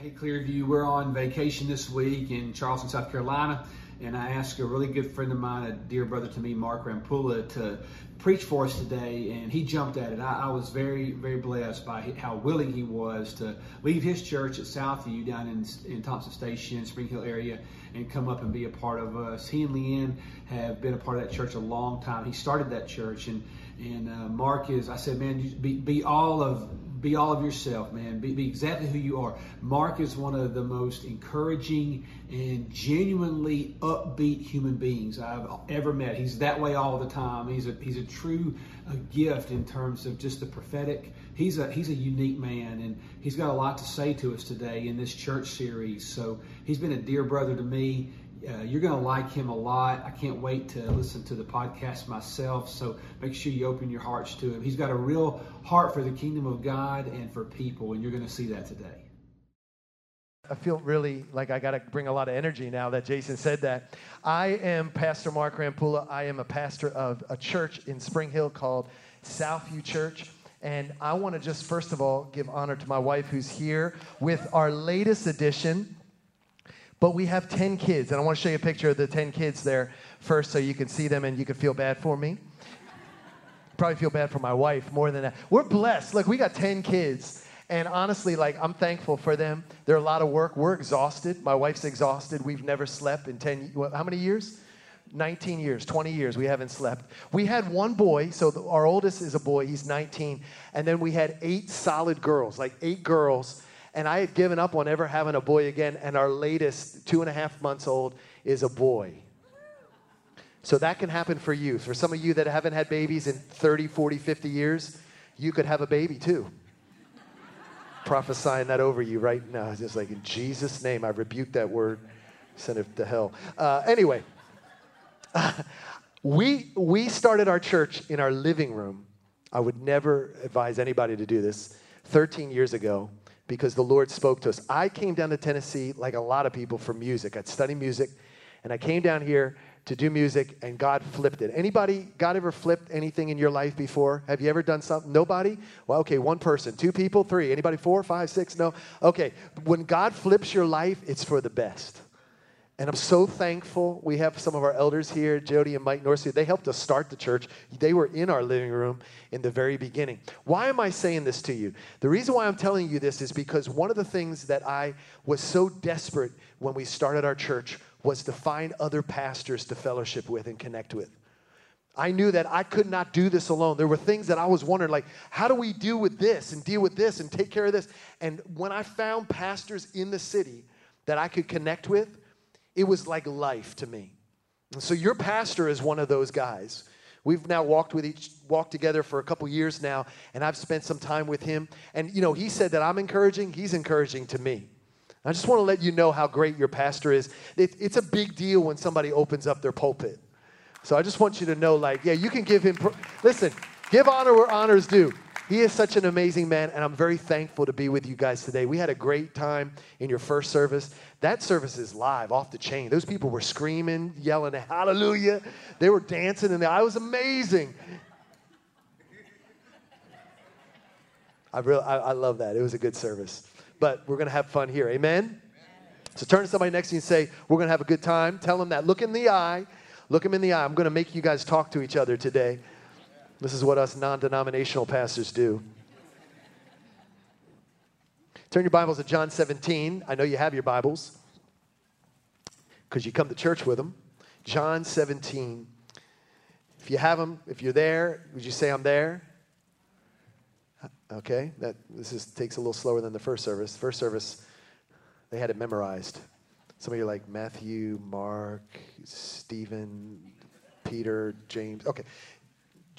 Hey, Clearview, we're on vacation this week in Charleston, South Carolina, and I asked a really good friend of mine, a dear brother to me, Mark Rampula, to preach for us today, and he jumped at it. I, I was very, very blessed by how willing he was to leave his church at Southview down in, in Thompson Station, Spring Hill area, and come up and be a part of us. He and Leanne have been a part of that church a long time. He started that church, and and uh, Mark is. I said, man, be be all of be all of yourself, man. Be, be, exactly who you are. Mark is one of the most encouraging and genuinely upbeat human beings I've ever met. He's that way all the time. He's a he's a true uh, gift in terms of just the prophetic. He's a he's a unique man, and he's got a lot to say to us today in this church series. So he's been a dear brother to me. Uh, you're going to like him a lot. I can't wait to listen to the podcast myself. So make sure you open your hearts to him. He's got a real heart for the kingdom of God and for people, and you're going to see that today. I feel really like I got to bring a lot of energy now that Jason said that. I am Pastor Mark Rampula. I am a pastor of a church in Spring Hill called Southview Church. And I want to just first of all give honor to my wife who's here with our latest edition but we have 10 kids, and I want to show you a picture of the 10 kids there first so you can see them and you can feel bad for me. Probably feel bad for my wife more than that. We're blessed. Look, we got 10 kids. And honestly, like, I'm thankful for them. They're a lot of work. We're exhausted. My wife's exhausted. We've never slept in 10, how many years? 19 years, 20 years, we haven't slept. We had one boy, so the, our oldest is a boy, he's 19. And then we had eight solid girls, like eight girls and I had given up on ever having a boy again, and our latest, two and a half months old, is a boy. So that can happen for you. For some of you that haven't had babies in 30, 40, 50 years, you could have a baby too. Prophesying that over you right now. Just like in Jesus' name, I rebuke that word, send it to hell. Uh, anyway, we, we started our church in our living room. I would never advise anybody to do this 13 years ago because the Lord spoke to us. I came down to Tennessee, like a lot of people, for music. I'd study music, and I came down here to do music, and God flipped it. Anybody, God ever flipped anything in your life before? Have you ever done something? Nobody? Well, okay, one person. Two people? Three? Anybody? Four, five, six? No? Okay. When God flips your life, it's for the best. And I'm so thankful. We have some of our elders here, Jody and Mike Norsi. They helped us start the church. They were in our living room in the very beginning. Why am I saying this to you? The reason why I'm telling you this is because one of the things that I was so desperate when we started our church was to find other pastors to fellowship with and connect with. I knew that I could not do this alone. There were things that I was wondering, like, how do we deal with this and deal with this and take care of this? And when I found pastors in the city that I could connect with, it was like life to me. And so your pastor is one of those guys. We've now walked with each walked together for a couple years now, and I've spent some time with him. And you know, he said that I'm encouraging, he's encouraging to me. I just want to let you know how great your pastor is. It, it's a big deal when somebody opens up their pulpit. So I just want you to know, like, yeah, you can give him. Listen, give honor where honor's due. He is such an amazing man, and I'm very thankful to be with you guys today. We had a great time in your first service. That service is live, off the chain. Those people were screaming, yelling, hallelujah. They were dancing, and I was amazing. I, really, I, I love that. It was a good service. But we're going to have fun here. Amen? So turn to somebody next to you and say, We're going to have a good time. Tell them that. Look in the eye. Look them in the eye. I'm going to make you guys talk to each other today. This is what us non denominational pastors do. Turn your Bibles to John 17. I know you have your Bibles because you come to church with them. John 17. If you have them, if you're there, would you say I'm there? Okay, that this is, takes a little slower than the first service. First service, they had it memorized. Some of you are like Matthew, Mark, Stephen, Peter, James. Okay,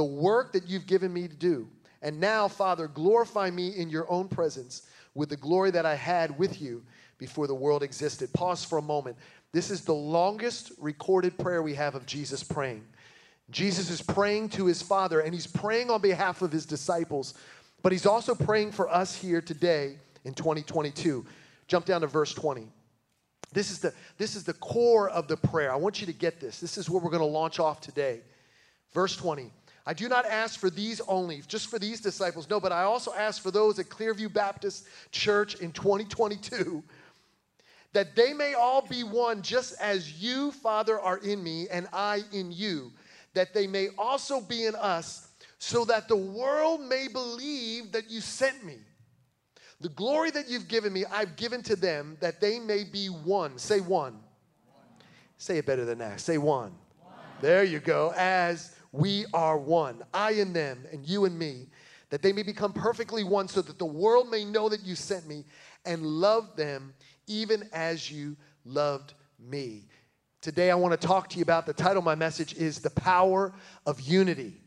the work that you've given me to do. And now, Father, glorify me in your own presence with the glory that I had with you before the world existed. Pause for a moment. This is the longest recorded prayer we have of Jesus praying. Jesus is praying to his Father, and he's praying on behalf of his disciples, but he's also praying for us here today in 2022. Jump down to verse 20. This is the, this is the core of the prayer. I want you to get this. This is where we're going to launch off today. Verse 20. I do not ask for these only, just for these disciples. No, but I also ask for those at Clearview Baptist Church in 2022 that they may all be one, just as you, Father, are in me and I in you, that they may also be in us, so that the world may believe that you sent me. The glory that you've given me, I've given to them, that they may be one. Say one. one. Say it better than that. Say one. one. There you go. As we are one, I and them, and you and me, that they may become perfectly one, so that the world may know that you sent me and love them even as you loved me. Today, I want to talk to you about the title of my message is The Power of Unity.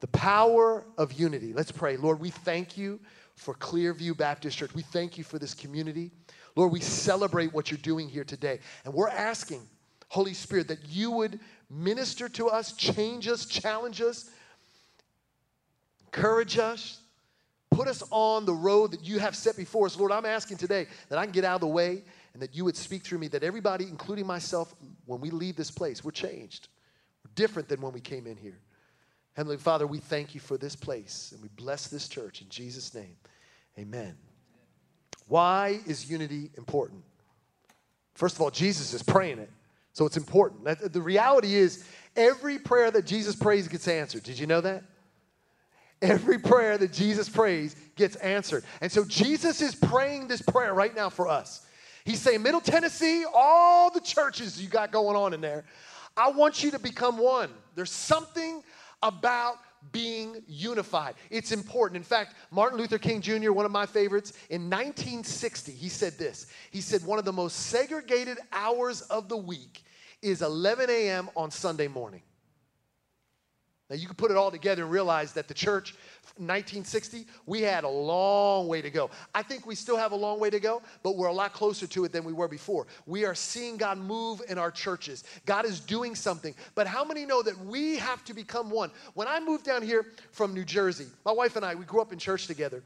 The Power of Unity. Let's pray. Lord, we thank you for Clearview Baptist Church. We thank you for this community. Lord, we celebrate what you're doing here today. And we're asking, Holy Spirit, that you would minister to us, change us, challenge us, encourage us, put us on the road that you have set before us. Lord, I'm asking today that I can get out of the way and that you would speak through me, that everybody, including myself, when we leave this place, we're changed. We're different than when we came in here. Heavenly Father, we thank you for this place and we bless this church in Jesus' name. Amen. Why is unity important? First of all, Jesus is praying it, so it's important. The reality is, every prayer that Jesus prays gets answered. Did you know that? Every prayer that Jesus prays gets answered. And so Jesus is praying this prayer right now for us. He's saying, Middle Tennessee, all the churches you got going on in there, I want you to become one. There's something about being unified. It's important. In fact, Martin Luther King Jr., one of my favorites, in 1960, he said this. He said, One of the most segregated hours of the week is 11 a.m. on Sunday morning. Now, you can put it all together and realize that the church, 1960, we had a long way to go. I think we still have a long way to go, but we're a lot closer to it than we were before. We are seeing God move in our churches. God is doing something. But how many know that we have to become one? When I moved down here from New Jersey, my wife and I, we grew up in church together.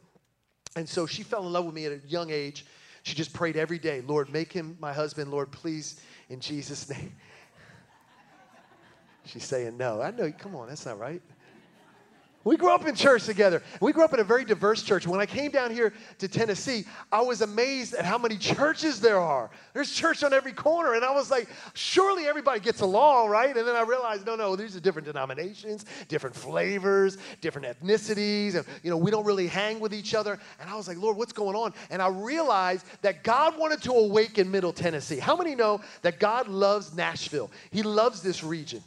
And so she fell in love with me at a young age. She just prayed every day, Lord, make him my husband, Lord, please, in Jesus' name. She's saying no. I know, come on, that's not right. We grew up in church together. We grew up in a very diverse church. When I came down here to Tennessee, I was amazed at how many churches there are. There's church on every corner. And I was like, surely everybody gets along, right? And then I realized, no, no, these are different denominations, different flavors, different ethnicities. And, you know, we don't really hang with each other. And I was like, Lord, what's going on? And I realized that God wanted to awaken Middle Tennessee. How many know that God loves Nashville? He loves this region.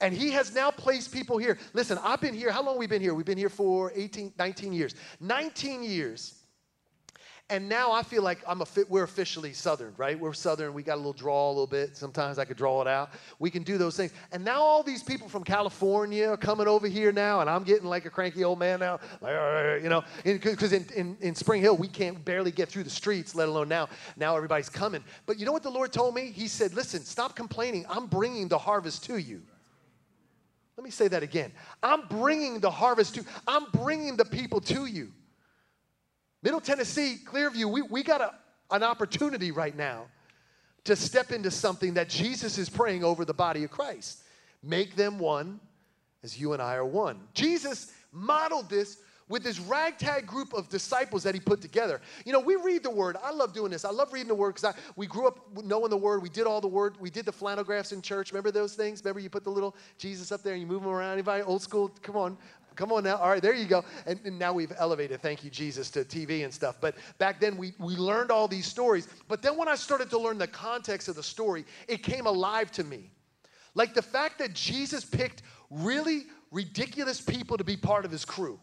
And he has now placed people here. Listen, I've been here. How long we been here? We've been here for 18, 19 years. 19 years. And now I feel like I'm a fit, we're officially Southern, right? We're Southern. We got a little draw a little bit. Sometimes I could draw it out. We can do those things. And now all these people from California are coming over here now, and I'm getting like a cranky old man now, like, you know, because in, in, in Spring Hill, we can't barely get through the streets, let alone now. Now everybody's coming. But you know what the Lord told me? He said, listen, stop complaining. I'm bringing the harvest to you. Let me say that again. I'm bringing the harvest to, I'm bringing the people to you. Middle Tennessee, Clearview, we, we got a, an opportunity right now to step into something that Jesus is praying over the body of Christ. Make them one as you and I are one. Jesus modeled this with this ragtag group of disciples that he put together. You know, we read the word. I love doing this. I love reading the word because we grew up knowing the word. We did all the word. We did the flannel graphs in church. Remember those things? Remember you put the little Jesus up there and you move him around? Anybody old school? Come on. Come on now. All right, there you go. And, and, now we've elevated, thank you, Jesus, to TV and stuff. But back then we, we learned all these stories. But then when I started to learn the context of the story, it came alive to me. Like the fact that Jesus picked really ridiculous people to be part of his crew.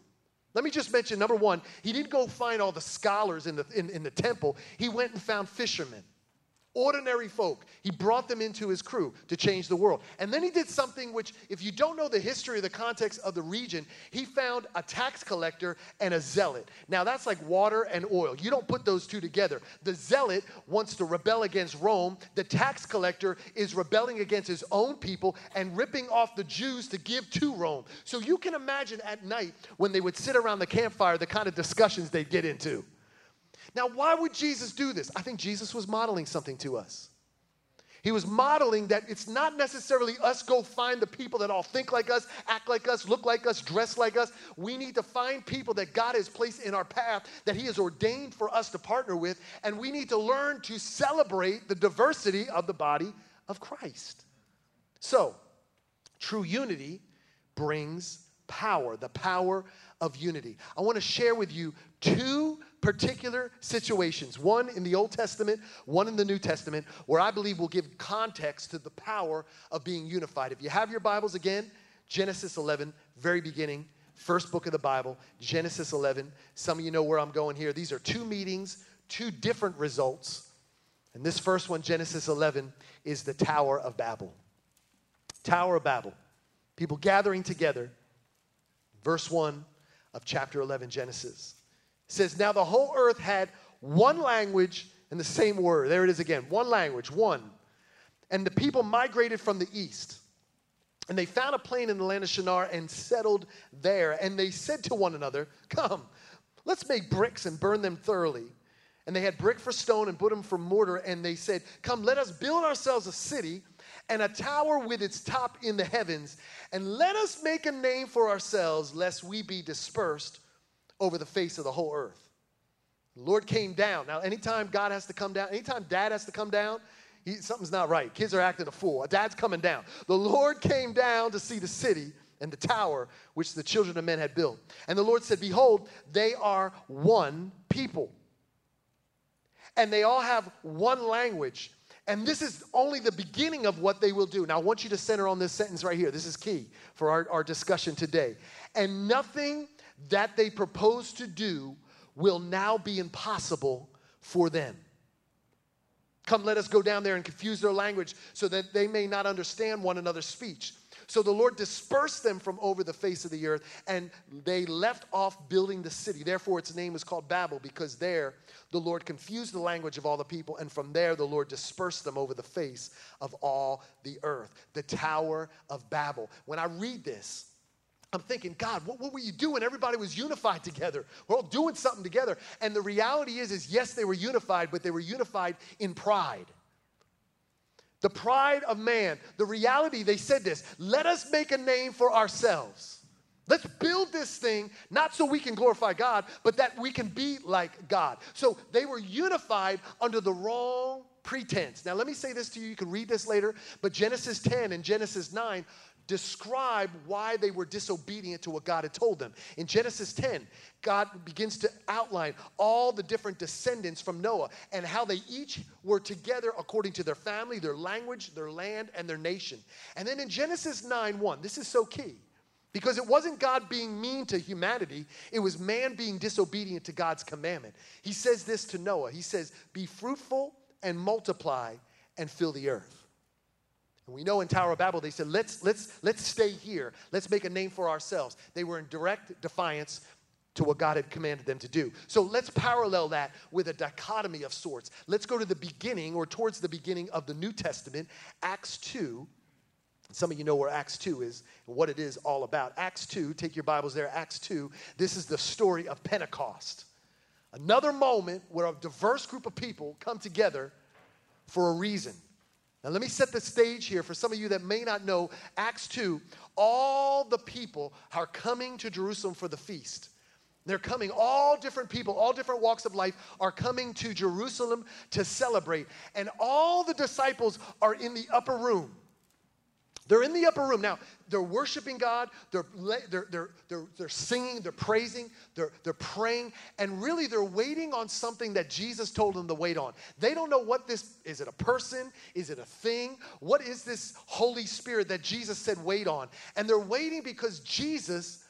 Let me just mention number one, he didn't go find all the scholars in the, in, in the temple, he went and found fishermen. Ordinary folk. He brought them into his crew to change the world. And then he did something which, if you don't know the history or the context of the region, he found a tax collector and a zealot. Now, that's like water and oil. You don't put those two together. The zealot wants to rebel against Rome, the tax collector is rebelling against his own people and ripping off the Jews to give to Rome. So you can imagine at night when they would sit around the campfire the kind of discussions they'd get into. Now, why would Jesus do this? I think Jesus was modeling something to us. He was modeling that it's not necessarily us go find the people that all think like us, act like us, look like us, dress like us. We need to find people that God has placed in our path that He has ordained for us to partner with, and we need to learn to celebrate the diversity of the body of Christ. So, true unity brings power, the power of unity. I want to share with you two particular situations, one in the Old Testament, one in the New Testament, where I believe will give context to the power of being unified. If you have your Bibles again, Genesis 11, very beginning, first book of the Bible, Genesis 11. Some of you know where I'm going here. These are two meetings, two different results. And this first one, Genesis 11, is the Tower of Babel. Tower of Babel. People gathering together. Verse 1 of chapter 11, Genesis says, Now the whole earth had one language and the same word. There it is again one language, one. And the people migrated from the east. And they found a plain in the land of Shinar and settled there. And they said to one another, Come, let's make bricks and burn them thoroughly. And they had brick for stone and put them for mortar. And they said, Come, let us build ourselves a city and a tower with its top in the heavens. And let us make a name for ourselves, lest we be dispersed over the face of the whole earth. The Lord came down. Now, anytime God has to come down, anytime dad has to come down, he, something's not right. Kids are acting a fool. Dad's coming down. The Lord came down to see the city and the tower which the children of men had built. And the Lord said, Behold, they are one people. And they all have one language. And this is only the beginning of what they will do. Now, I want you to center on this sentence right here. This is key for our, our discussion today. And nothing that they propose to do will now be impossible for them. Come, let us go down there and confuse their language so that they may not understand one another's speech. So the Lord dispersed them from over the face of the earth, and they left off building the city. Therefore, its name is called Babel, because there the Lord confused the language of all the people, and from there the Lord dispersed them over the face of all the earth. The Tower of Babel. When I read this, I'm thinking, God, what, what, were you doing? Everybody was unified together. We're all doing something together. And the reality is, is yes, they were unified, but they were unified in pride. The pride of man. The reality, they said this let us make a name for ourselves. Let's build this thing, not so we can glorify God, but that we can be like God. So they were unified under the wrong pretense. Now, let me say this to you. You can read this later, but Genesis 10 and Genesis 9 describe why they were disobedient to what God had told them. In Genesis 10, God begins to outline all the different descendants from Noah and how they each were together according to their family, their language, their land, and their nation. And then in Genesis 9 1, this is so key. Because it wasn't God being mean to humanity, it was man being disobedient to God's commandment. He says this to Noah He says, Be fruitful and multiply and fill the earth. And we know in Tower of Babel, they said, let's, let's, let's stay here. Let's make a name for ourselves. They were in direct defiance to what God had commanded them to do. So let's parallel that with a dichotomy of sorts. Let's go to the beginning or towards the beginning of the New Testament, Acts 2. Some of you know where Acts 2 is and what it is all about. Acts 2, take your Bibles there, Acts 2. This is the story of Pentecost. Another moment where a diverse group of people come together for a reason. Now, let me set the stage here for some of you that may not know Acts 2. All the people are coming to Jerusalem for the feast. They're coming, all different people, all different walks of life are coming to Jerusalem to celebrate. And all the disciples are in the upper room. They're in the upper room. Now, they're worshiping God, they're, they're, they're, they're, they're singing, they're praising, they're, they're praying, and really they're waiting on something that Jesus told them to wait on. They don't know what this is it a person? Is it a thing? What is this Holy Spirit that Jesus said wait on? And they're waiting because Jesus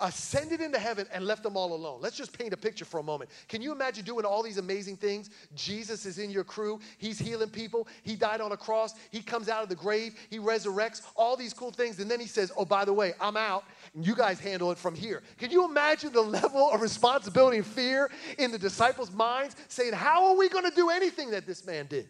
ascended into heaven and left them all alone. Let's just paint a picture for a moment. Can you imagine doing all these amazing things? Jesus is in your crew, he's healing people, he died on a cross, he comes out of the grave, he resurrects, all these cool things, and then he says, Oh, by the way, I'm out, and you guys handle it from here. Can you imagine the level of responsibility and fear in the disciples' minds saying, How are we going to do anything that this man did?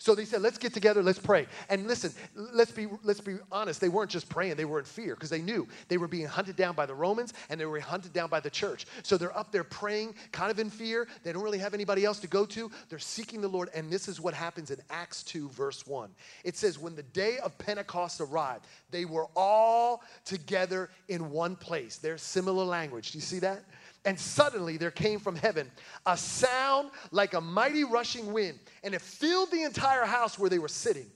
So they said, let's get together, let's pray. And listen, let's be, let's be honest, they weren't just praying, they were in fear because they knew they were being hunted down by the Romans and they were hunted down by the church. So they're up there praying, kind of in fear. They don't really have anybody else to go to. They're seeking the Lord. And this is what happens in Acts 2, verse 1. It says, when the day of Pentecost arrived, they were all together in one place. There's similar language. Do you see that? And suddenly there came from heaven a sound like a mighty rushing wind, and it filled the entire house where they were sitting.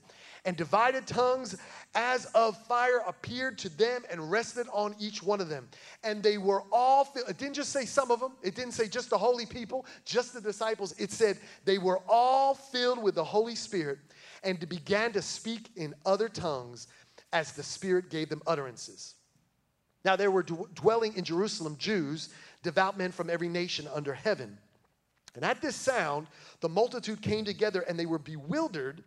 And divided tongues as of fire appeared to them and rested on each one of them. And they were all filled. It didn't just say some of them, it didn't say just the holy people, just the disciples. It said they were all filled with the Holy Spirit and began to speak in other tongues as the Spirit gave them utterances. Now there were dwelling in Jerusalem Jews devout men from every nation under heaven. And at this sound, the multitude came together and they were bewildered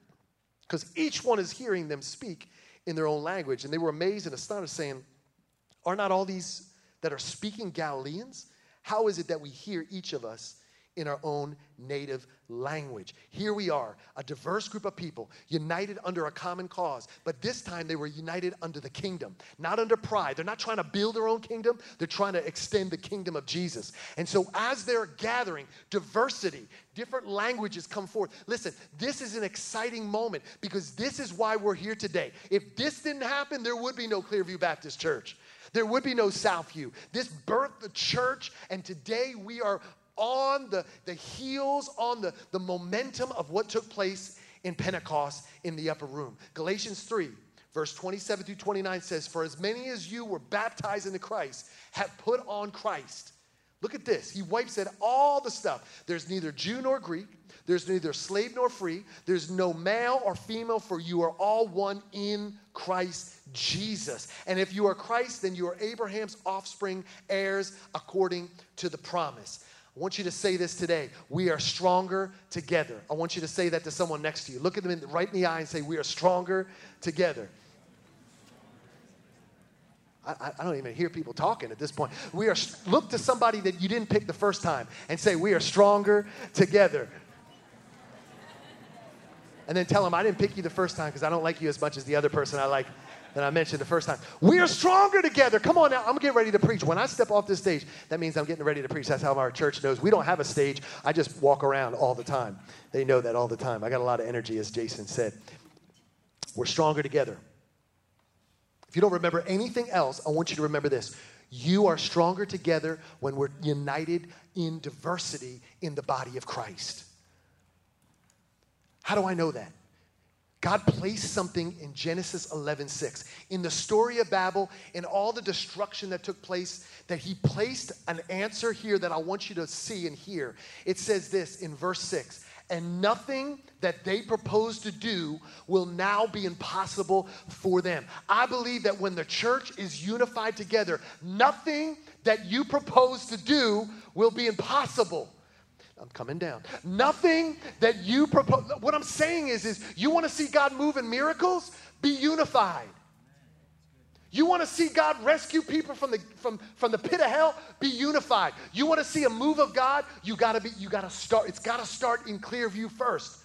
because each one is hearing them speak in their own language. And they were amazed and astonished, saying, Are not all these that are speaking Galileans? How is it that we hear each of us in our own native language. Here we are, a diverse group of people, united under a common cause, but this time they were united under the kingdom, not under pride. They're not trying to build their own kingdom, they're trying to extend the kingdom of Jesus. And so as they're gathering, diversity, different languages come forth. Listen, this is an exciting moment because this is why we're here today. If this didn't happen, there would be no Clearview Baptist Church. There would be no Southview. This birthed the church, and today we are on the, the heels, on the, the momentum of what took place in Pentecost in the upper room. Galatians 3, verse 27 through 29 says, For as many as you were baptized into Christ have put on Christ. Look at this. He wipes out all the stuff. There's neither Jew nor Greek. There's neither slave nor free. There's no male or female, for you are all one in Christ Jesus. And if you are Christ, then you are Abraham's offspring, heirs according to the promise. I want you to say this today. We are stronger together. I want you to say that to someone next to you. Look at them in, right in the eye and say, We are stronger together. I, I, don't even hear people talking at this point. We are look to somebody that you didn't pick the first time and say, "We are stronger together." And then tell them, "I didn't pick you the first time because I don't like you as much as the other person I like." That I mentioned the first time. We are stronger together. Come on now, I'm getting ready to preach. When I step off this stage, that means I'm getting ready to preach. That's how our church knows. We don't have a stage. I just walk around all the time. They know that all the time. I got a lot of energy, as Jason said. We're stronger together. If you don't remember anything else, I want you to remember this. You are stronger together when we're united in diversity in the body of Christ. How do I know that? God placed something in Genesis 11:6. In the story of Babel, in all the destruction that took place, that he placed an answer here that I want you to see and hear. It says this in verse 6, and nothing that they propose to do will now be impossible for them. I believe that when the church is unified together, nothing that you propose to do will be impossible I'm coming down. Nothing that you propose. What I'm saying is, is you want to see God move in miracles? Be unified. You want to see God rescue people from the from, from the pit of hell? Be unified. You want to see a move of God? You gotta be, you gotta start, it's gotta start in Clearview first.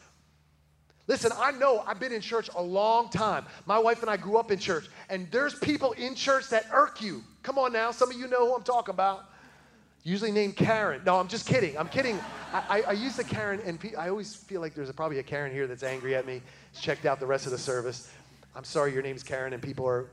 Listen, I know I've been in church a long time. My wife and I grew up in church, and there's people in church that irk you. Come on now, some of you know who I'm talking about usually named Karen. No, I'm just kidding. I'm kidding. I, I, use the Karen, and I always feel like there's a, probably a Karen here that's angry at me. checked out the rest of the service. I'm sorry your name's Karen, and people are.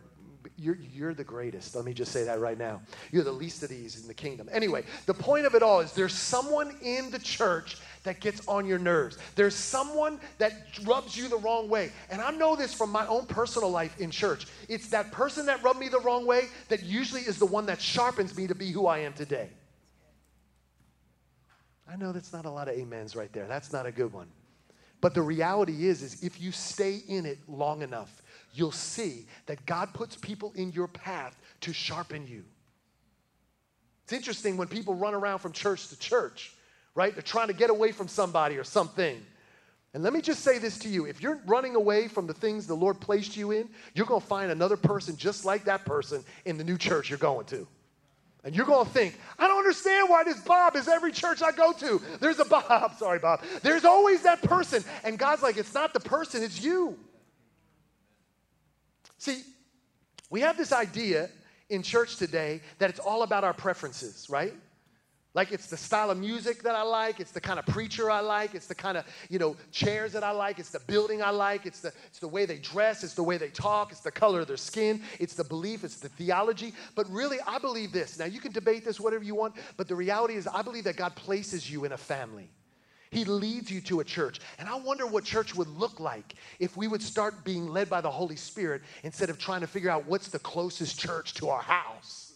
You're, you're the greatest. Let me just say that right now. You're the least of these in the kingdom. Anyway, the point of it all is there's someone in the church that gets on your nerves. There's someone that rubs you the wrong way. And I know this from my own personal life in church. It's that person that rubbed me the wrong way that usually is the one that sharpens me to be who I am today. I know that's not a lot of amens right there. That's not a good one. But the reality is, is if you stay in it long enough, you'll see that God puts people in your path to sharpen you. It's interesting when people run around from church to church, right? They're trying to get away from somebody or something. And let me just say this to you if you're running away from the things the Lord placed you in, you're going to find another person just like that person in the new church you're going to. And you're going to think, I don't understand why this Bob is every church I go to. There's a Bob. Sorry, Bob. There's always that person. And God's like, it's not the person, it's you. See, we have this idea in church today that it's all about our preferences, right? Like it's the style of music that I like, it's the kind of preacher I like, it's the kind of, you know, chairs that I like, it's the building I like, it's the it's the way they dress, it's the way they talk, it's the color of their skin, it's the belief, it's the theology. But really, I believe this. Now you can debate this whatever you want, but the reality is I believe that God places you in a family. He leads you to a church. And I wonder what church would look like if we would start being led by the Holy Spirit instead of trying to figure out what's the closest church to our house.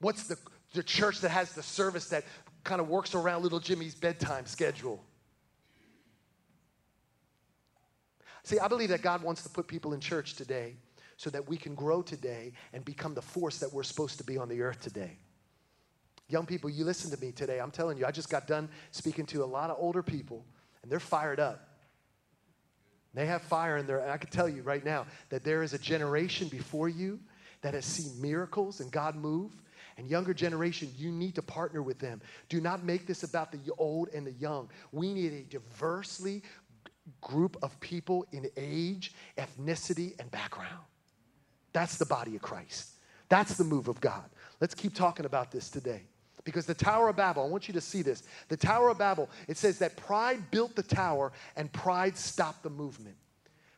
What's the, the church that has the service that kind of works around little Jimmy's bedtime schedule? See, I believe that God wants to put people in church today so that we can grow today and become the force that we're supposed to be on the earth today. Young people, you listen to me today. I'm telling you, I just got done speaking to a lot of older people, and they're fired up. They have fire in there. And I can tell you right now that there is a generation before you that has seen miracles and God move. And younger generation, you need to partner with them. Do not make this about the old and the young. We need a diversely group of people in age, ethnicity, and background. That's the body of Christ. That's the move of God. Let's keep talking about this today. Because the Tower of Babel, I want you to see this. The Tower of Babel, it says that pride built the tower and pride stopped the movement.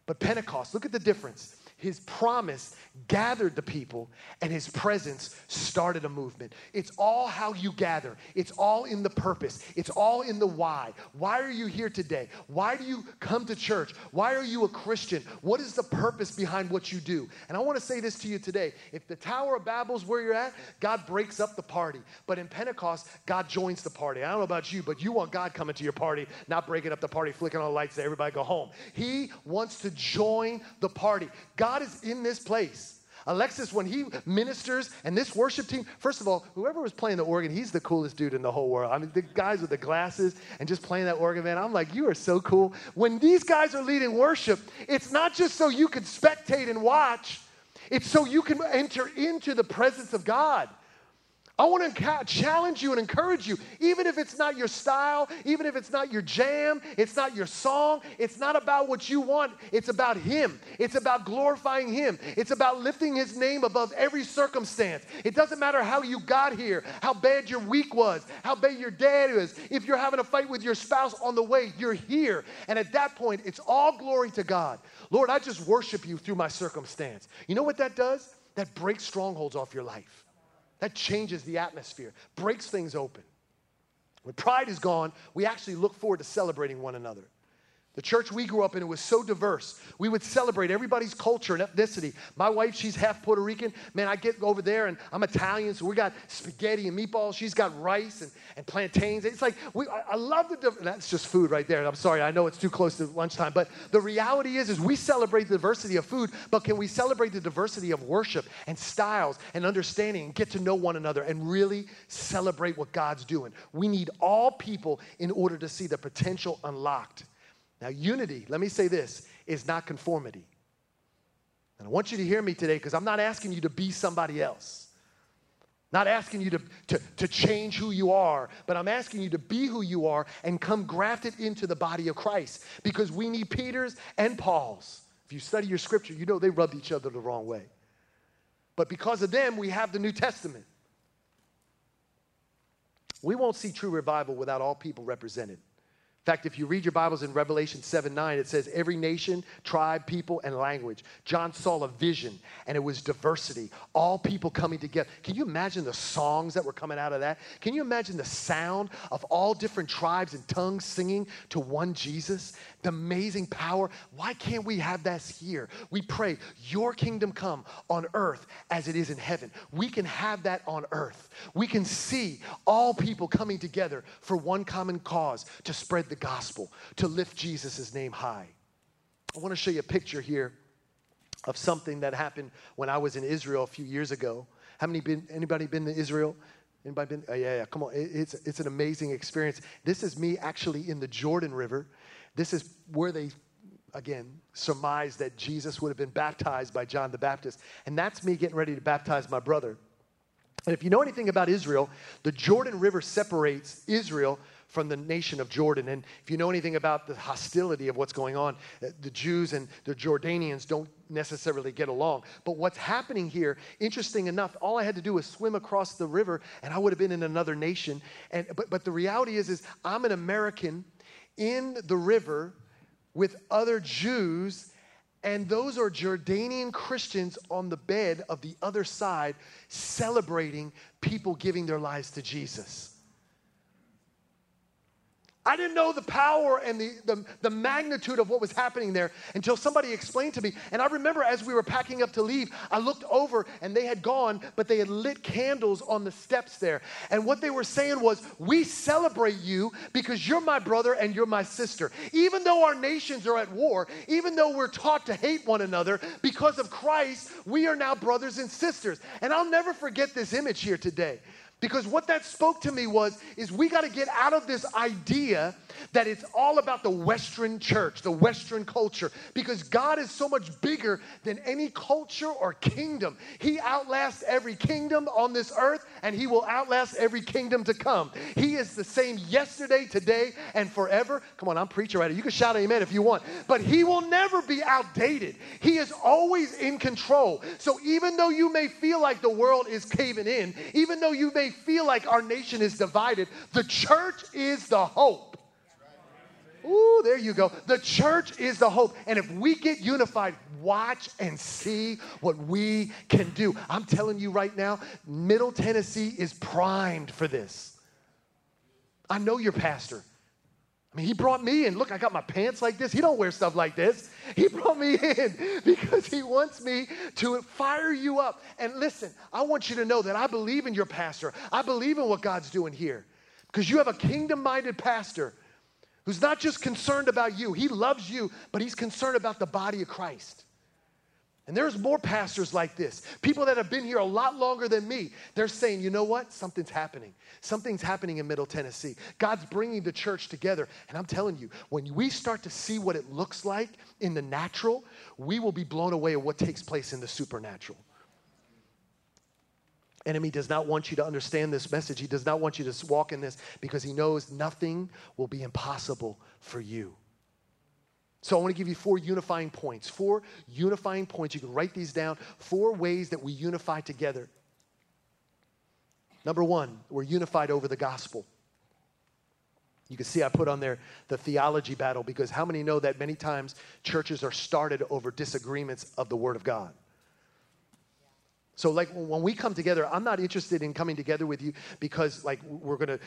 But Pentecost, look at the difference his promise gathered the people and his presence started a movement. It's all how you gather, it's all in the purpose, it's all in the why. Why are you here today? Why do you come to church? Why are you a Christian? What is the purpose behind what you do? And I want to say this to you today. If the Tower of Babel is where you're at, God breaks up the party. But in Pentecost, God joins the party. I don't know about you, but you want God coming to your party, not breaking up the party, flicking on the lights, everybody go home. He wants to join the party. God God is in this place. Alexis, when he ministers and this worship team, first of all, whoever was playing the organ, he's the coolest dude in the whole world. I mean, the guys with the glasses and just playing that organ, man, I'm like, you are so cool. When these guys are leading worship, it's not just so you can spectate and watch, it's so you can enter into the presence of God. I want to challenge you and encourage you, even if it's not your style, even if it's not your jam, it's not your song, it's not about what you want, it's about Him. It's about glorifying Him. It's about lifting His name above every circumstance. It doesn't matter how you got here, how bad your week was, how bad your dad is. If you're having a fight with your spouse on the way, you're here. And at that point, it's all glory to God. Lord, I just worship you through my circumstance. You know what that does? That breaks strongholds off your life. That changes the atmosphere, breaks things open. When pride is gone, we actually look forward to celebrating one another. The church we grew up in, was so diverse. We would celebrate everybody's culture and ethnicity. My wife, she's half Puerto Rican. Man, I get over there and I'm Italian, so we got spaghetti and meatballs. She's got rice and, and plantains. It's like, we, I, I love the, that's just food right there. I'm sorry, I know it's too close to lunchtime, but the reality is, is we celebrate the diversity of food, but can we celebrate the diversity of worship and styles and understanding and get to know one another and really celebrate what God's doing? We need all people in order to see the potential unlocked now, unity, let me say this, is not conformity. And I want you to hear me today because I'm not asking you to be somebody else. Not asking you to, to, to change who you are, but I'm asking you to be who you are and come grafted into the body of Christ because we need Peter's and Paul's. If you study your scripture, you know they rubbed each other the wrong way. But because of them, we have the New Testament. We won't see true revival without all people represented. In fact, if you read your Bibles in Revelation 7 9, it says every nation, tribe, people, and language. John saw a vision, and it was diversity, all people coming together. Can you imagine the songs that were coming out of that? Can you imagine the sound of all different tribes and tongues singing to one Jesus? The amazing power. Why can't we have that here? We pray, Your kingdom come on earth as it is in heaven. We can have that on earth. We can see all people coming together for one common cause to spread the gospel, to lift Jesus' name high. I want to show you a picture here of something that happened when I was in Israel a few years ago. How many been anybody been to Israel? Anybody been? Oh, yeah, yeah. Come on. It's, it's an amazing experience. This is me actually in the Jordan River. This is where they, again, surmise that Jesus would have been baptized by John the Baptist. And that's me getting ready to baptize my brother. And if you know anything about Israel, the Jordan River separates Israel from the nation of Jordan. And if you know anything about the hostility of what's going on, uh, the Jews and the Jordanians don't necessarily get along. But what's happening here, interesting enough, all I had to do was swim across the river and I would have been in another nation. And but but the reality is is I'm an American in the river with other Jews and those are Jordanian Christians on the bed of the other side celebrating people giving their lives to Jesus. I didn't know the power and the, the, the, magnitude of what was happening there until somebody explained to me. And I remember as we were packing up to leave, I looked over and they had gone, but they had lit candles on the steps there. And what they were saying was, We celebrate you because you're my brother and you're my sister. Even though our nations are at war, even though we're taught to hate one another, because of Christ, we are now brothers and sisters. And I'll never forget this image here today. Because what that spoke to me was is we got to get out of this idea that it's all about the Western church, the Western culture, because God is so much bigger than any culture or kingdom. He outlasts every kingdom on this earth, and He will outlast every kingdom to come. He is the same yesterday, today, and forever. Come on, I'm preacher right here. You can shout amen if you want. But He will never be outdated. He is always in control. So even though you may feel like the world is caving in, even though you may feel like our nation is divided, the church is the hope. Ooh, there you go. The church is the hope. And if we get unified, watch and see what we can do. I'm telling you right now, Middle Tennessee is primed for this. I know your pastor. I mean, he brought me in. Look, I got my pants like this. He don't wear stuff like this. He brought me in because he wants me to fire you up. And listen, I want you to know that I believe in your pastor. I believe in what God's doing here. Because you have a kingdom-minded pastor who's not just concerned about you, he loves you, but he's concerned about the body of Christ. And there's more pastors like this, people that have been here a lot longer than me. They're saying, you know what? Something's happening. Something's happening in Middle Tennessee. God's bringing the church together. And I'm telling you, when we start to see what it looks like in the natural, we will be blown away at what takes place in the supernatural enemy does not want you to understand this message. He does not want you to walk in this because he knows nothing will be impossible for you. So I want to give you four unifying points. Four unifying points. You can write these down. Four ways that we unify together. Number one, we're unified over the gospel. You can see I put on there the theology battle because how many know that many times churches are started over disagreements of the Word of God? So, like, when we come together, I'm not interested in coming together with you because, like, we're going to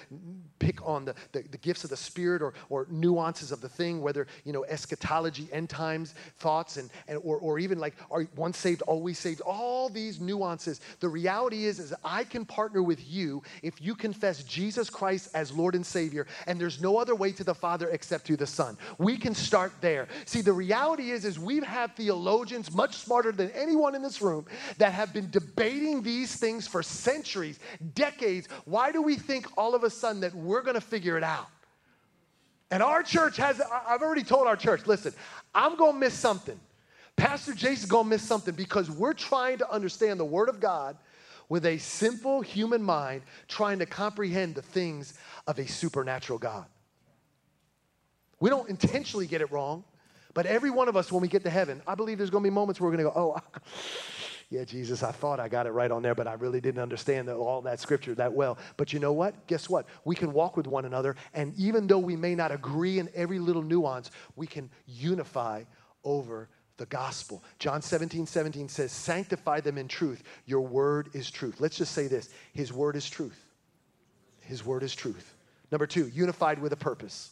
pick on the, the, the, gifts of the Spirit or, or nuances of the thing, whether, you know, eschatology, end times thoughts, and, and or, or even like, are once saved, always saved, all these nuances. The reality is, is I can partner with you if you confess Jesus Christ as Lord and Savior, and there's no other way to the Father except through the Son. We can start there. See, the reality is, is we've had theologians much smarter than anyone in this room that have been debating these things for centuries, decades. Why do we think all of a sudden that we're going to figure it out? And our church has, I've already told our church, listen, I'm going to miss something. Pastor Jason's going to miss something because we're trying to understand the Word of God with a simple human mind, trying to comprehend the things of a supernatural God. We don't intentionally get it wrong, but every one of us, when we get to heaven, I believe there's going to be moments where we're going to go, oh, yeah, Jesus, I thought I got it right on there, but I really didn't understand all that scripture that well. But you know what? Guess what? We can walk with one another, and even though we may not agree in every little nuance, we can unify over the gospel. John 17, 17 says, Sanctify them in truth. Your word is truth. Let's just say this His word is truth. His word is truth. Number two, unified with a purpose,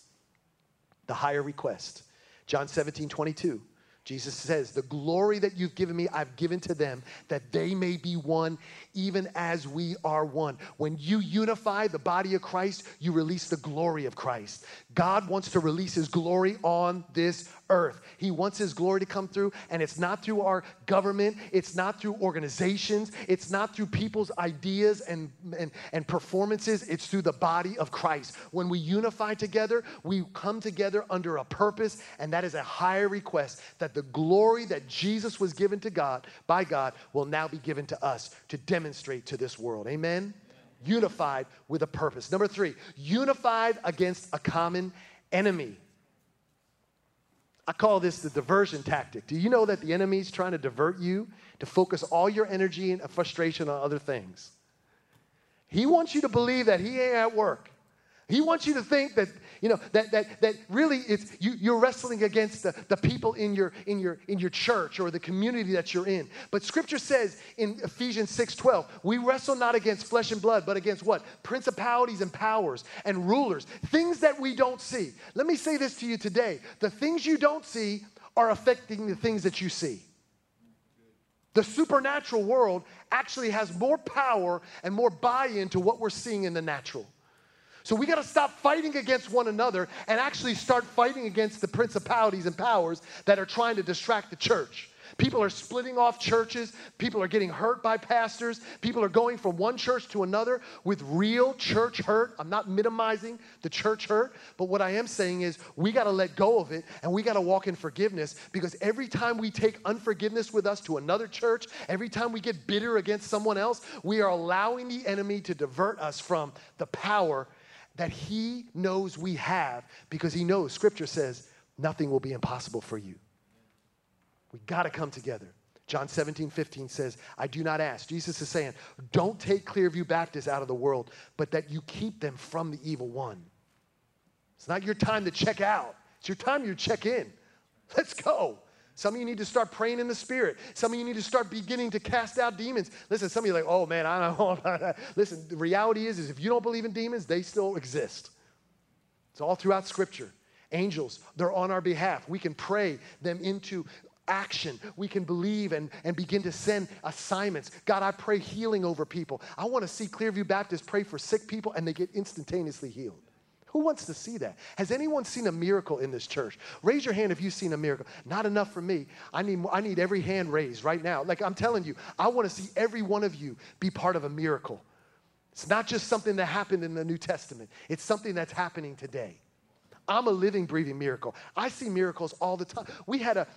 the higher request. John 17, 22 Jesus says, The glory that you've given me, I've given to them, that they may be one, even as we are one. When you unify the body of Christ, you release the glory of Christ. God wants to release his glory on this earth. He wants his glory to come through, and it's not through our government, it's not through organizations, it's not through people's ideas and, and, and performances, it's through the body of Christ. When we unify together, we come together under a purpose, and that is a higher request that the glory that Jesus was given to God by God will now be given to us to demonstrate to this world. Amen? Unified with a purpose. Number three, unified against a common enemy. I call this the diversion tactic. Do you know that the enemy's trying to divert you to focus all your energy and frustration on other things? He wants you to believe that he ain't at work. He wants you to think that, you know, that, that, that really it's, you, you're wrestling against the, the people in your, in, your, in your church or the community that you're in. But scripture says in Ephesians 6.12, we wrestle not against flesh and blood, but against what? Principalities and powers and rulers, things that we don't see. Let me say this to you today. The things you don't see are affecting the things that you see. The supernatural world actually has more power and more buy in to what we're seeing in the natural. So we got to stop fighting against one another and actually start fighting against the principalities and powers that are trying to distract the church. People are splitting off churches. People are getting hurt by pastors. People are going from one church to another with real church hurt. I'm not minimizing the church hurt, but what I am saying is we got to let go of it and we got to walk in forgiveness because every time we take unforgiveness with us to another church, every time we get bitter against someone else, we are allowing the enemy to divert us from the power that he knows we have because he knows, scripture says, nothing will be impossible for you. We got to come together. John 17, 15 says, I do not ask. Jesus is saying, don't take Clearview Baptist out of the world, but that you keep them from the evil one. It's not your time to check out, it's your time to check in. Let's go. Some of you need to start praying in the spirit. Some of you need to start beginning to cast out demons. Listen, some of you like, oh man, I don't know. About that. Listen, the reality is, is if you don't believe in demons, they still exist. It's all throughout scripture. Angels, they're on our behalf. We can pray them into action. We can believe and, and begin to send assignments. God, I pray healing over people. I want to see Clearview Baptist pray for sick people and they get instantaneously healed. Who wants to see that? Has anyone seen a miracle in this church? Raise your hand if you've seen a miracle. Not enough for me. I need, I need every hand raised right now. Like I'm telling you, I want to see every one of you be part of a miracle. It's not just something that happened in the New Testament, it's something that's happening today. I'm a living, breathing miracle. I see miracles all the time. We had a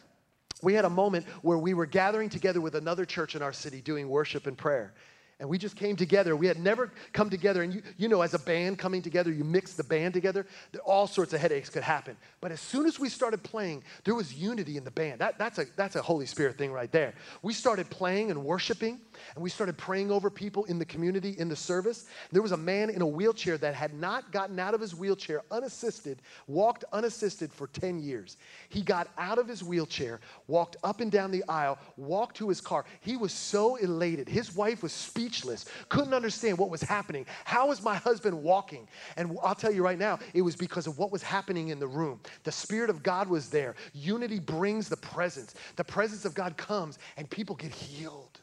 we had a moment where we were gathering together with another church in our city doing worship and prayer. And we just came together. We had never come together. And you, you know, as a band coming together, you mix the band together, all sorts of headaches could happen. But as soon as we started playing, there was unity in the band. That, that's, a, that's a Holy Spirit thing right there. We started playing and worshiping, and we started praying over people in the community, in the service. There was a man in a wheelchair that had not gotten out of his wheelchair unassisted, walked unassisted for 10 years. He got out of his wheelchair, walked up and down the aisle, walked to his car. He was so elated. His wife was speaking speechless, couldn't understand what was happening. How is my husband walking? And I'll tell you right now, it was because of what was happening in the room. The Spirit of God was there. Unity brings the presence. The presence of God comes, and people get healed.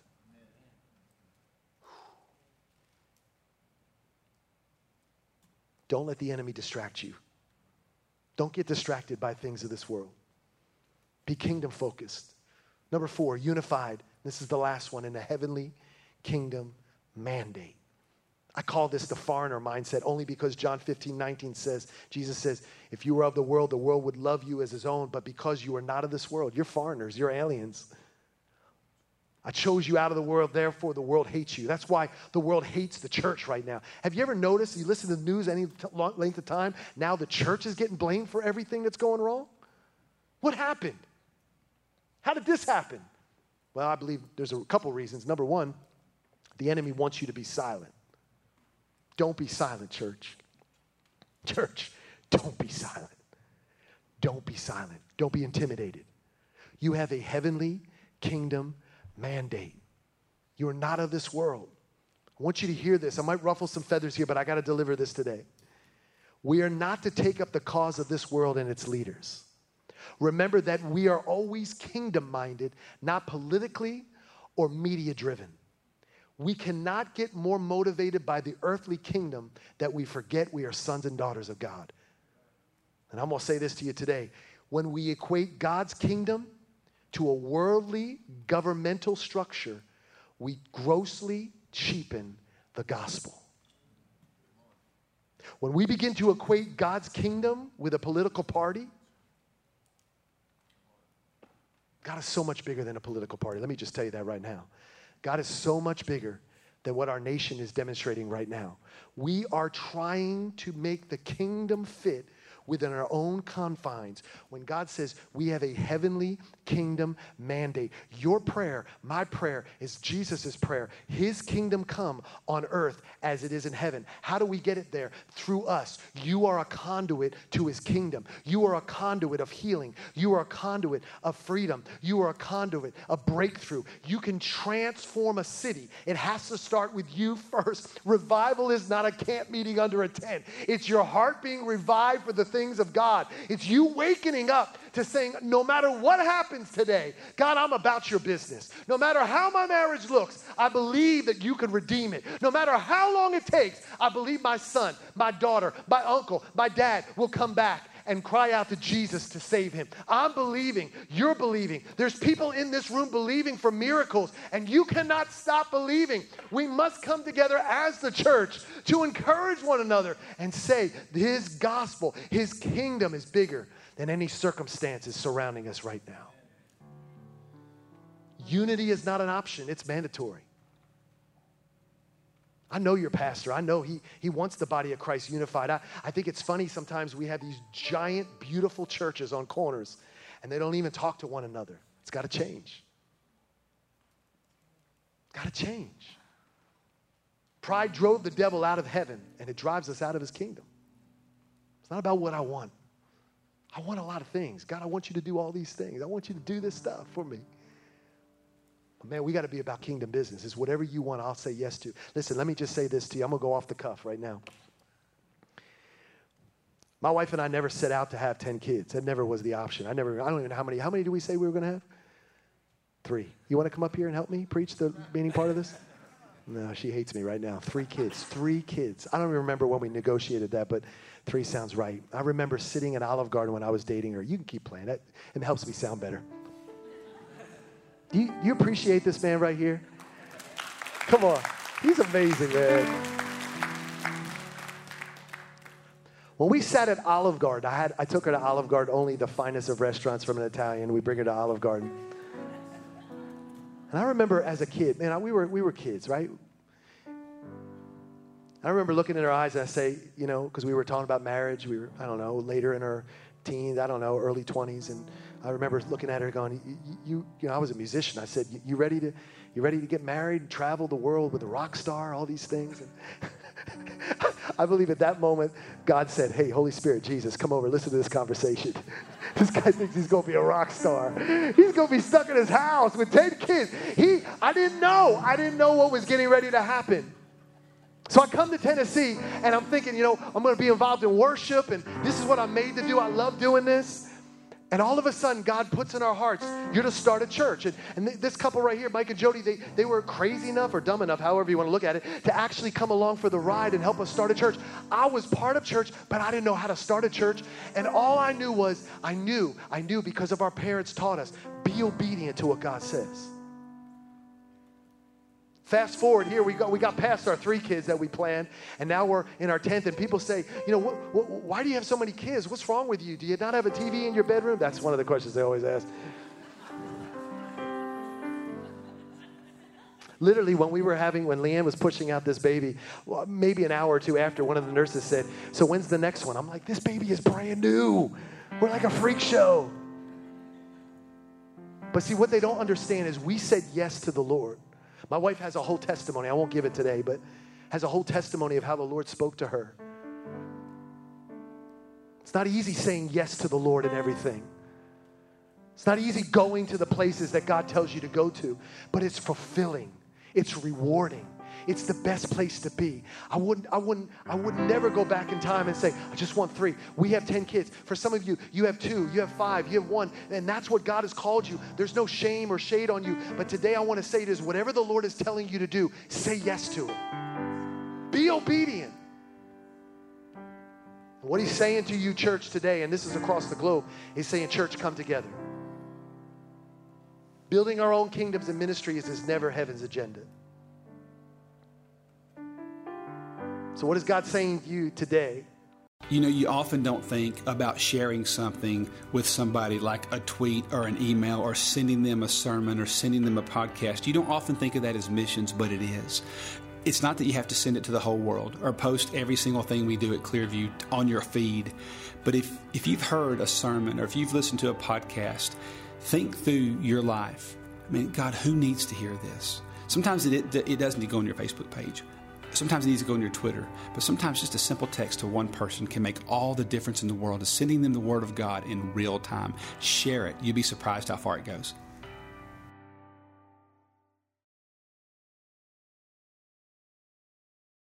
Don't let the enemy distract you. Don't get distracted by things of this world. Be kingdom focused. Number four, unified. This is the last one in a heavenly kingdom mandate. I call this the foreigner mindset only because John 15, 19 says, Jesus says, if you were of the world, the world would love you as his own, but because you are not of this world, you're foreigners, you're aliens. I chose you out of the world, therefore the world hates you. That's why the world hates the church right now. Have you ever noticed, you listen to the news any length of time, now the church is getting blamed for everything that's going wrong? What happened? How did this happen? Well, I believe there's a couple reasons. Number one, the enemy wants you to be silent. Don't be silent, church. Church, don't be silent. Don't be silent. Don't be intimidated. You have a heavenly kingdom mandate. You are not of this world. I want you to hear this. I might ruffle some feathers here, but I got to deliver this today. We are not to take up the cause of this world and its leaders. Remember that we are always kingdom minded, not politically or media driven. We cannot get more motivated by the earthly kingdom that we forget we are sons and daughters of God. And I'm going to say this to you today. When we equate God's kingdom to a worldly governmental structure, we grossly cheapen the gospel. When we begin to equate God's kingdom with a political party, God is so much bigger than a political party. Let me just tell you that right now. God is so much bigger than what our nation is demonstrating right now. We are trying to make the kingdom fit within our own confines. When God says we have a heavenly kingdom mandate, your prayer, my prayer, is Jesus' prayer. His kingdom come on earth as it is in heaven. How do we get it there? Through us. You are a conduit to his kingdom. You are a conduit of healing. You are a conduit of freedom. You are a conduit of breakthrough. You can transform a city. It has to start with you first. Revival is not a camp meeting under a tent, it's your heart being revived for the things of God. It's you wakening up to saying, no matter what happens today, God, I'm about your business. No matter how my marriage looks, I believe that you can redeem it. No matter how long it takes, I believe my son, my daughter, my uncle, my dad will come back and cry out to Jesus to save him. I'm believing, you're believing. There's people in this room believing for miracles, and you cannot stop believing. We must come together as the church to encourage one another and say, His gospel, His kingdom is bigger than any circumstances surrounding us right now. Unity is not an option, it's mandatory. I know your pastor. I know he, he wants the body of Christ unified. I, I think it's funny sometimes we have these giant, beautiful churches on corners and they don't even talk to one another. It's got to change. Got to change. Pride drove the devil out of heaven and it drives us out of his kingdom. It's not about what I want. I want a lot of things. God, I want you to do all these things. I want you to do this stuff for me. Man, we got to be about kingdom business. It's whatever you want, I'll say yes to. Listen, let me just say this to you. I'm going to go off the cuff right now. My wife and I never set out to have 10 kids. That never was the option. I never, I don't even know how many. How many do we say we were going to have? Three. You want to come up here and help me preach the meaning part of this? No, she hates me right now. Three kids. Three kids. I don't even remember when we negotiated that, but three sounds right. I remember sitting in Olive Garden when I was dating her. You can keep playing. it, it helps me sound better. Do you, you appreciate this man right here? Come on. He's amazing, man. When we sat at Olive Garden, I, had, I took her to Olive Garden, only the finest of restaurants from an Italian. We bring her to Olive Garden. And I remember as a kid, man, we were, we were kids, right? I remember looking in her eyes and I say, you know, because we were talking about marriage. We were, I don't know, later in our teens, I don't know, early 20s. And I remember looking at her going, you, you, you know, I was a musician. I said, you ready to, you ready to get married and travel the world with a rock star, all these things? And I believe at that moment, God said, hey, Holy Spirit, Jesus, come over, listen to this conversation. this guy thinks he's going to be a rock star. He's going to be stuck in his house with 10 kids. He, I didn't know. I didn't know what was getting ready to happen. So I come to Tennessee and I'm thinking, you know, I'm going to be involved in worship and this is what I'm made to do. I love doing this. And all of a sudden, God puts in our hearts, you're to start a church. And, and th- this couple right here, Mike and Jody, they, they were crazy enough or dumb enough, however you want to look at it, to actually come along for the ride and help us start a church. I was part of church, but I didn't know how to start a church. And all I knew was, I knew, I knew because of our parents taught us, be obedient to what God says. Fast forward here, we got, we got past our three kids that we planned, and now we're in our 10th, and people say, you know, what, what, why do you have so many kids? What's wrong with you? Do you not have a TV in your bedroom? That's one of the questions they always ask. Literally, when we were having, when Leanne was pushing out this baby, well, maybe an hour or two after, one of the nurses said, So when's the next one? I'm like, This baby is brand new. We're like a freak show. But see, what they don't understand is we said yes to the Lord. My wife has a whole testimony. I won't give it today, but has a whole testimony of how the Lord spoke to her. It's not easy saying yes to the Lord and everything. It's not easy going to the places that God tells you to go to, but it's fulfilling, it's rewarding. It's the best place to be. I wouldn't, I wouldn't, I would never go back in time and say, I just want three. We have 10 kids. For some of you, you have two, you have five, you have one, and that's what God has called you. There's no shame or shade on you. But today I want to say this whatever the Lord is telling you to do, say yes to it. Be obedient. What he's saying to you, church, today, and this is across the globe, he's saying, church, come together. Building our own kingdoms and ministries is never heaven's agenda. So, what is God saying to you today? You know, you often don't think about sharing something with somebody like a tweet or an email or sending them a sermon or sending them a podcast. You don't often think of that as missions, but it is. It's not that you have to send it to the whole world or post every single thing we do at Clearview on your feed. But if, if you've heard a sermon or if you've listened to a podcast, think through your life. I mean, God, who needs to hear this? Sometimes it, it, it doesn't go on your Facebook page. Sometimes it needs to go on your Twitter, but sometimes just a simple text to one person can make all the difference in the world. Is sending them the Word of God in real time. Share it. You'd be surprised how far it goes.